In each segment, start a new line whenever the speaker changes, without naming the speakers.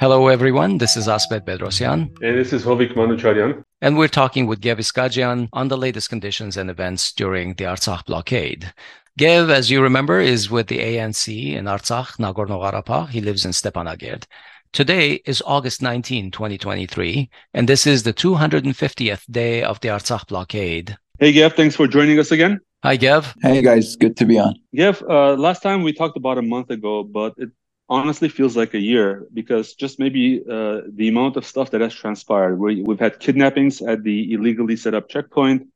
Hello, everyone. This is Asbed Bedrossian.
And this is Hovik Manucharyan.
And we're talking with Gev Iskajyan on the latest conditions and events during the Artsakh blockade. Gev, as you remember, is with the ANC in Artsakh, Nagorno-Karabakh. He lives in Stepanakert. Today is August 19, 2023, and this is the 250th day of the Artsakh blockade.
Hey, Gev, thanks for joining us again.
Hi, Gev.
Hey, guys. Good to be on.
Gev, uh, last time we talked about a month ago, but it honestly feels like a year because just maybe uh, the amount of stuff that has transpired. We, have had kidnappings at the illegally set up checkpoint.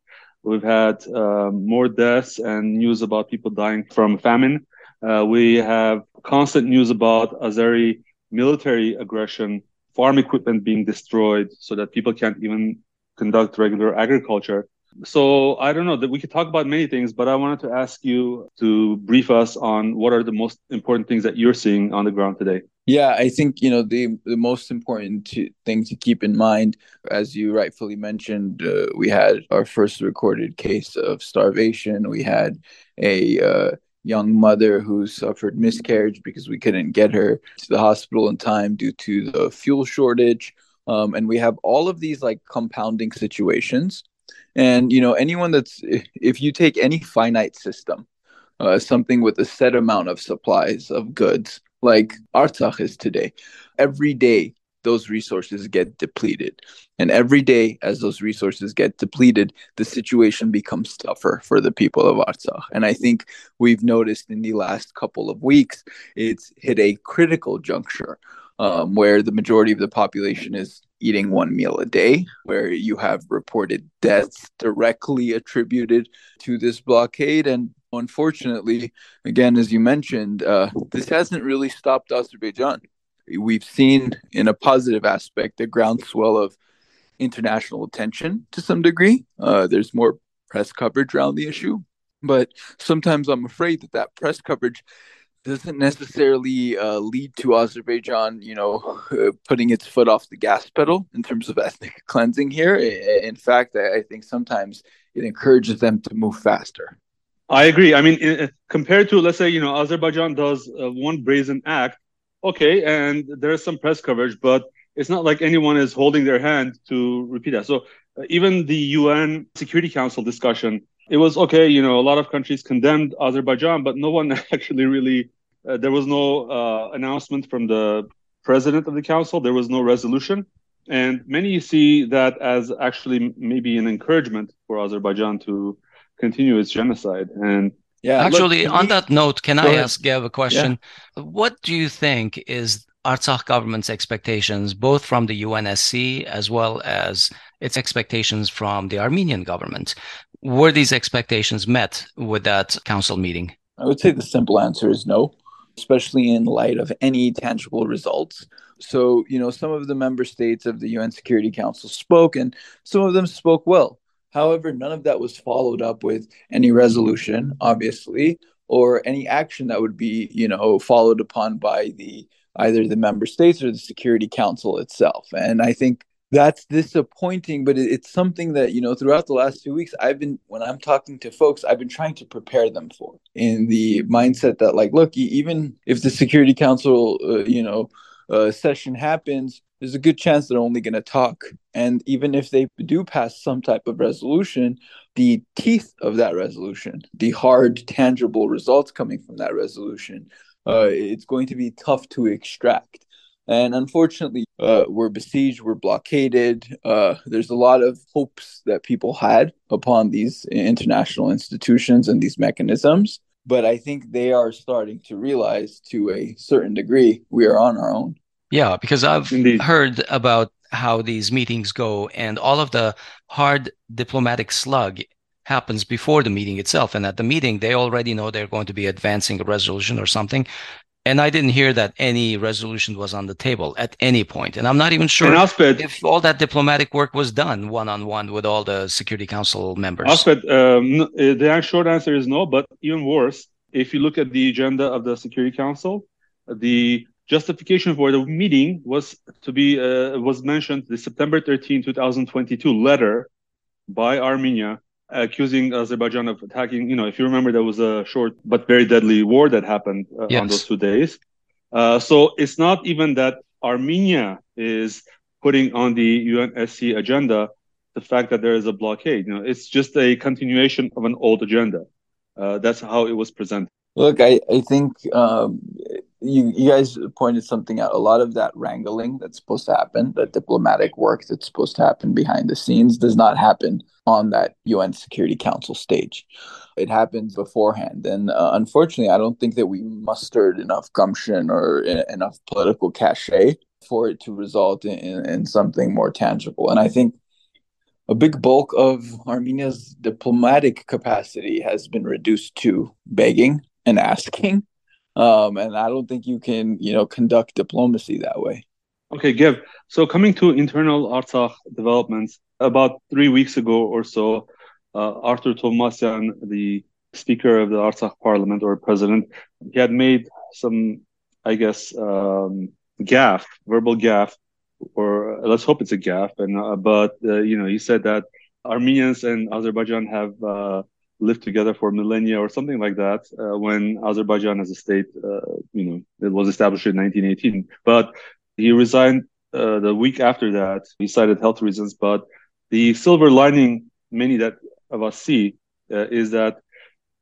We've had uh, more deaths and news about people dying from famine. Uh, we have constant news about Azeri military aggression, farm equipment being destroyed so that people can't even conduct regular agriculture. So I don't know that we could talk about many things, but I wanted to ask you to brief us on what are the most important things that you're seeing on the ground today.
Yeah, I think you know the the most important to, thing to keep in mind, as you rightfully mentioned, uh, we had our first recorded case of starvation. We had a uh, young mother who suffered miscarriage because we couldn't get her to the hospital in time due to the fuel shortage. Um, and we have all of these like compounding situations and you know, anyone that's if you take any finite system, uh, something with a set amount of supplies of goods, like Artsakh is today, every day those resources get depleted. And every day, as those resources get depleted, the situation becomes tougher for the people of Artsakh. And I think we've noticed in the last couple of weeks, it's hit a critical juncture um, where the majority of the population is eating one meal a day, where you have reported deaths directly attributed to this blockade. And unfortunately, again, as you mentioned, uh, this hasn't really stopped Azerbaijan. We've seen, in a positive aspect, a groundswell of international attention to some degree. Uh, there's more press coverage around the issue. But sometimes I'm afraid that that press coverage doesn't necessarily uh, lead to Azerbaijan, you know, putting its foot off the gas pedal in terms of ethnic cleansing here. In fact, I think sometimes it encourages them to move faster.
I agree. I mean, compared to, let's say, you know, Azerbaijan does uh, one brazen act, okay, and there's some press coverage, but it's not like anyone is holding their hand to repeat that. So uh, even the UN Security Council discussion it was okay. You know, a lot of countries condemned Azerbaijan, but no one actually really. Uh, there was no uh, announcement from the president of the council. There was no resolution, and many see that as actually maybe an encouragement for Azerbaijan to continue its genocide. And
yeah, actually, look, on that note, can I ahead. ask Gev a question? Yeah. What do you think is Artsakh government's expectations, both from the UNSC as well as its expectations from the Armenian government. Were these expectations met with that council meeting?
I would say the simple answer is no, especially in light of any tangible results. So, you know, some of the member states of the UN Security Council spoke, and some of them spoke well. However, none of that was followed up with any resolution, obviously, or any action that would be, you know, followed upon by the either the member states or the Security Council itself. And I think that's disappointing but it's something that you know throughout the last two weeks i've been when i'm talking to folks i've been trying to prepare them for in the mindset that like look even if the security council uh, you know uh, session happens there's a good chance they're only going to talk. And even if they do pass some type of resolution the teeth of that resolution the hard tangible results coming from that resolution uh, it's going to be tough to extract and unfortunately, uh, we're besieged, we're blockaded. Uh, there's a lot of hopes that people had upon these international institutions and these mechanisms. But I think they are starting to realize to a certain degree we are on our own.
Yeah, because I've Indeed. heard about how these meetings go and all of the hard diplomatic slug happens before the meeting itself. And at the meeting, they already know they're going to be advancing a resolution or something. And I didn't hear that any resolution was on the table at any point. And I'm not even sure if all that diplomatic work was done one on one with all the Security Council members.
Asbed, um, eh, the short answer is no, but even worse, if you look at the agenda of the Security Council, the justification for the meeting was to be uh, was mentioned the September 13, 2022 letter by Armenia accusing Azerbaijan of attacking. You know, if you remember, there was a short but very deadly war that happened uh, yes. on those two days. Uh, so it's not even that Armenia is putting on the UNSC agenda the fact that there is a blockade. You know, it's just a continuation of an old agenda. Uh, that's how it was presented.
Look, I, I think um, you, you guys pointed something out. A lot of that wrangling that's supposed to happen, the diplomatic work that's supposed to happen behind the scenes, does not happen on that UN Security Council stage. It happens beforehand. And uh, unfortunately, I don't think that we mustered enough gumption or enough political cachet for it to result in, in something more tangible. And I think a big bulk of Armenia's diplomatic capacity has been reduced to begging and asking. Um, and I don't think you can, you know, conduct diplomacy that way.
Okay, Gev. So coming to internal Artsakh developments, about three weeks ago or so, uh, Artur Tovmasyan, the Speaker of the Artsakh Parliament or President, he had made some, I guess, um, gaffe, verbal gaffe, or let's hope it's a gaffe. And uh, but uh, you know, he said that Armenians and Azerbaijan have uh, lived together for millennia or something like that. Uh, when Azerbaijan as a state, uh, you know, it was established in 1918. But he resigned uh, the week after that. He cited health reasons. But the silver lining, many that of us see, is that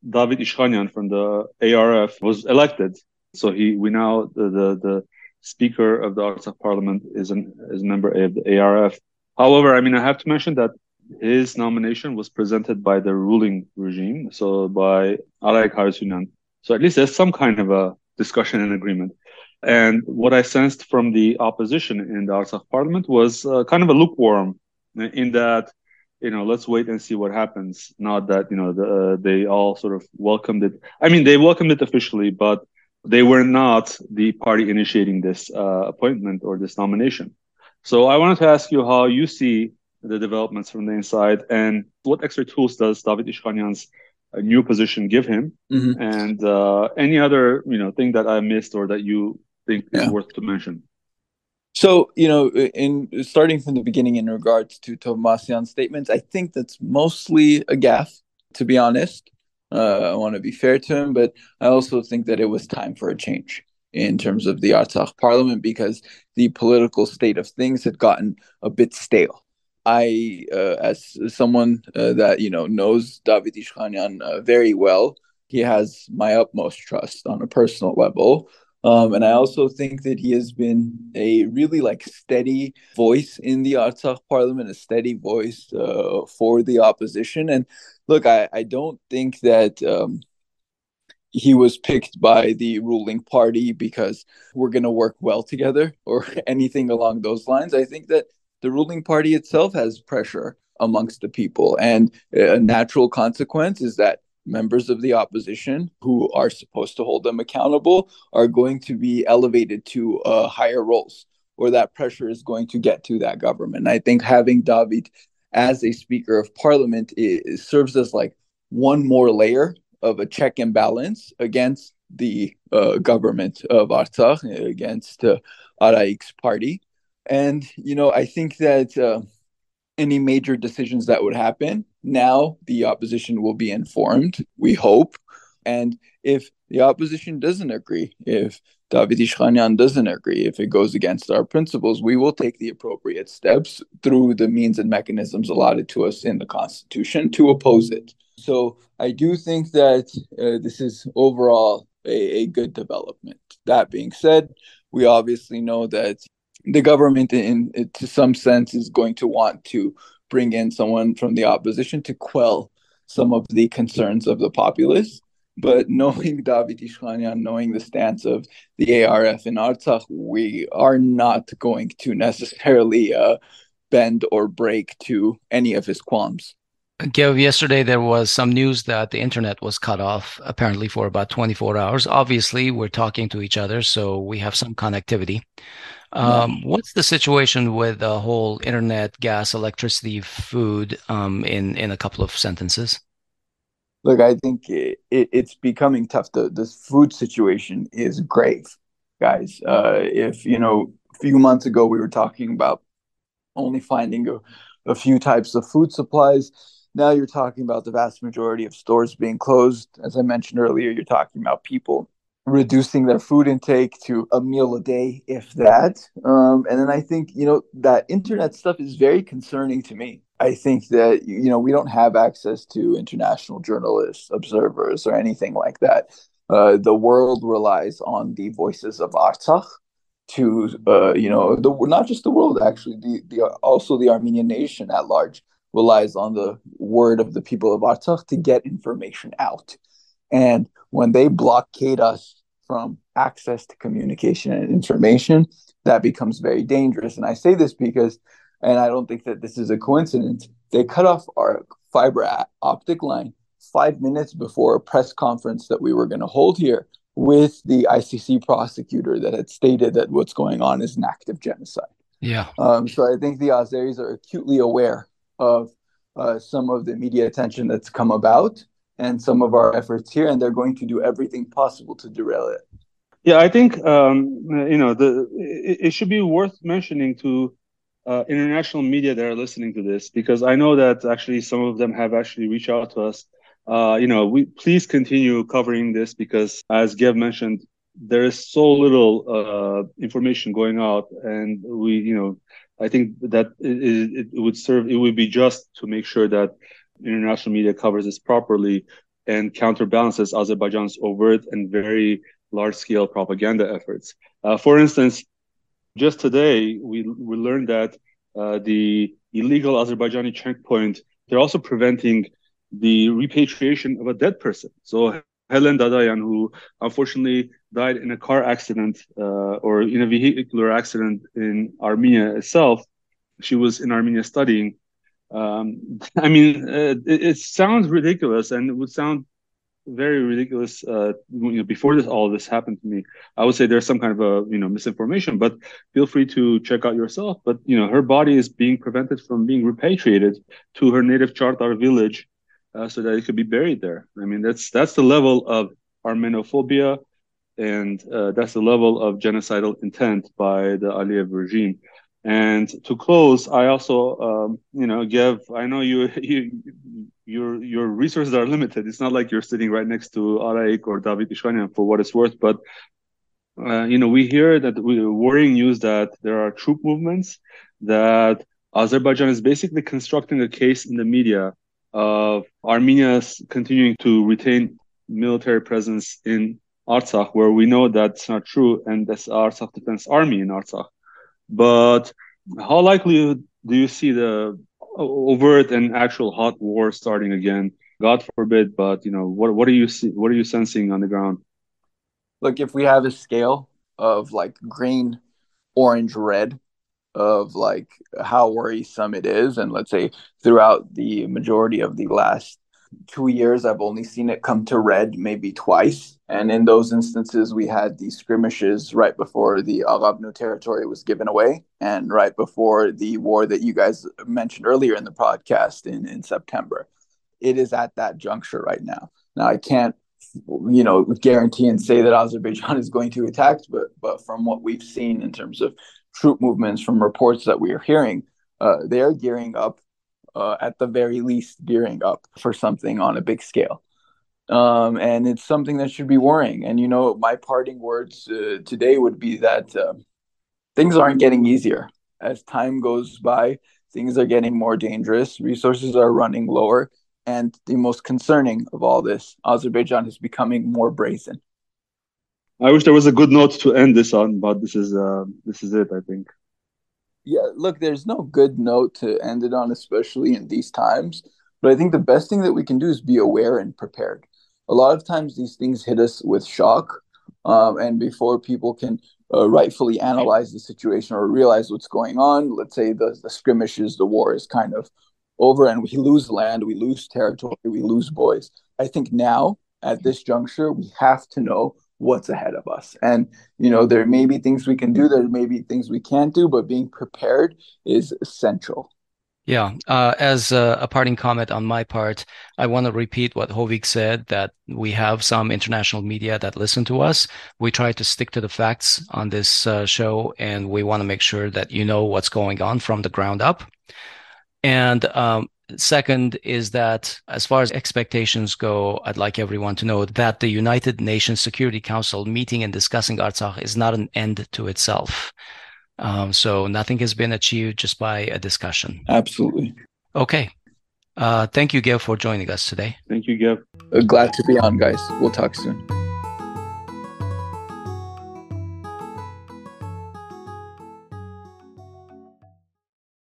David Ishkhanyan from the ARF was elected. So he, we now the the, the Speaker of the Artsakh Parliament is an is a member of the ARF. However, I mean, I have to mention that his nomination was presented by the ruling regime, so by Arayik Harutyunyan. So at least there's some kind of a discussion and agreement. And what I sensed from the opposition in the Artsakh Parliament was uh, kind of a lukewarm, in that you know let's wait and see what happens. Not that you know the, uh, they all sort of welcomed it. I mean, they welcomed it officially, but they were not the party initiating this uh, appointment or this nomination. So I wanted to ask you how you see the developments from the inside and what extra tools does David Ishkhanyan's uh, new position give him mm-hmm. and uh, any other you know thing that I missed or that you think yeah. is worth to mention.
So, you know, in starting from the beginning in regards to Tovmasyan's statements, I think that's mostly a gaffe, to be honest. Uh, I want to be fair to him, but I also think that it was time for a change in terms of the Artsakh parliament because the political state of things had gotten a bit stale. I, uh, as someone uh, that you know knows David Ishkhanyan uh, very well, he has my utmost trust on a personal level. Um, and I also think that he has been a really like steady voice in the Artsakh parliament, a steady voice uh, for the opposition. And look, I, I don't think that um, he was picked by the ruling party because we're going to work well together or anything along those lines. I think that the ruling party itself has pressure amongst the people. And a natural consequence is that members of the opposition who are supposed to hold them accountable are going to be elevated to uh, higher roles or that pressure is going to get to that government. I think having David as a speaker of parliament serves as like one more layer of a check and balance against the uh, government of Artsakh, against uh, Arayik's party. And, you know, I think that uh, any major decisions that would happen now the opposition will be informed, we hope. And if the opposition doesn't agree, if David Ishkhanyan doesn't agree, if it goes against our principles, we will take the appropriate steps through the means and mechanisms allotted to us in the Constitution to oppose it. So I do think that uh, this is overall a, a good development. That being said, we obviously know that the government, in, to some sense, is going to want to bring in someone from the opposition to quell some of the concerns of the populace. But knowing David Ishkhanyan, knowing the stance of the ARF in Artsakh, we are not going to necessarily uh, bend or break to any of his qualms.
Yesterday there was some news that the internet was cut off apparently for about 24 hours. Obviously, we're talking to each other, so we have some connectivity. Um, what's the situation with the whole internet, gas, electricity, food um, in in a couple of sentences?
Look, I think it, it, it's becoming tough. The the food situation is grave, guys. Uh, if you know, a few months ago we were talking about only finding a, a few types of food supplies. Now you're talking about the vast majority of stores being closed. As I mentioned earlier, you're talking about people reducing their food intake to a meal a day, if that. Um, and then I think, you know, that internet stuff is very concerning to me. I think that, you know, we don't have access to international journalists, observers, or anything like that. Uh, the world relies on the voices of Artsakh to, uh, you know, the, not just the world, actually, the, the also the Armenian nation at large relies on the word of the people of Artsakh to get information out. And when they blockade us from access to communication and information, that becomes very dangerous. And I say this because, and I don't think that this is a coincidence, they cut off our fiber optic line five minutes before a press conference that we were going to hold here with the ICC prosecutor that had stated that what's going on is an act of genocide.
Yeah.
Um, so I think the Azeris are acutely aware of uh, some of the media attention that's come about and some of our efforts here, and they're going to do everything possible to derail it.
Yeah, I think um, you know the it, it, should be worth mentioning to uh, international media that are listening to this because I know that actually some of them have actually reached out to us. Uh, you know, we please continue covering this because, as Gev mentioned, there is so little uh, information going out, and we, you know, I think that it, it, would serve. It would be just to make sure that international media covers this properly and counterbalances Azerbaijan's overt and very large-scale propaganda efforts. Uh, for instance, just today we we learned that uh, the illegal Azerbaijani checkpoint they're also preventing the repatriation of a dead person. So Helen Dadayan, who unfortunately died in a car accident uh, or in a vehicular accident in Armenia itself, she was in Armenia studying um, I mean, uh, it, it, sounds ridiculous, and it would sound very ridiculous. Uh, you know, before this all this happened to me, I would say there's some kind of a you know misinformation. But feel free to check out yourself. But you know, her body is being prevented from being repatriated to her native Chartar village, uh, so that it could be buried there. I mean, that's that's the level of Armenophobia, and uh, that's the level of genocidal intent by the Aliyev regime. And to close, I also, um, you know, Gev. I know you, you, your your resources are limited. It's not like you're sitting right next to Arayik or David Ishkhanyan for what it's worth. But uh, you know, we hear that we, worrying news that there are troop movements that Azerbaijan is basically constructing a case in the media of Armenia continuing to retain military presence in Artsakh, where we know that's not true, and that's Artsakh Defense Army in Artsakh. But how likely do you see the uh, overt and actual hot war starting again? God forbid, but you know what? What are you see? What are you sensing on the ground?
Look, if we have a scale of like green, orange, red, of like how worrisome it is, and let's say throughout the majority of the last two years, I've only seen it come to red maybe twice. And in those instances, we had these skirmishes right before the Aghavno territory was given away and right before the war that you guys mentioned earlier in the podcast in, in September. It is at that juncture right now. Now, I can't you know guarantee and say that Azerbaijan is going to attack, but but from what we've seen in terms of troop movements, from reports that we are hearing, uh, they are gearing up uh, at the very least gearing up for something on a big scale. Um, and it's something that should be worrying. And you know, my parting words uh, today would be that uh, things aren't getting easier as time goes by. Things are getting more dangerous. Resources are running lower, and the most concerning of all this, Azerbaijan is becoming more brazen.
I wish there was a good note to end this on, but this is uh, this is it. I think
yeah, look, there's no good note to end it on, especially in these times. But I think the best thing that we can do is be aware and prepared. A lot of times these things hit us with shock. Um, and before people can uh, rightfully analyze the situation or realize what's going on, let's say the, the skirmishes, the war is kind of over and we lose land, we lose territory, we lose boys. I think now at this juncture, we have to know what's ahead of us. And, you know, there may be things we can do, there may be things we can't do, but being prepared is essential.
Yeah. Uh, as a, a, parting comment on my part, I want to repeat what Hovik said that we have some international media that listen to us. We try to stick to the facts on this uh, show, and we want to make sure that you know what's going on from the ground up. And um, Second is that as far as expectations go, I'd like everyone to know that the United Nations Security Council meeting and discussing Artsakh is not an end to itself. Um, so nothing has been achieved just by a discussion.
Absolutely.
Okay. Uh, thank you, Gev, for joining us today.
Thank you, Gev.
Uh, glad to be on, guys. We'll talk soon.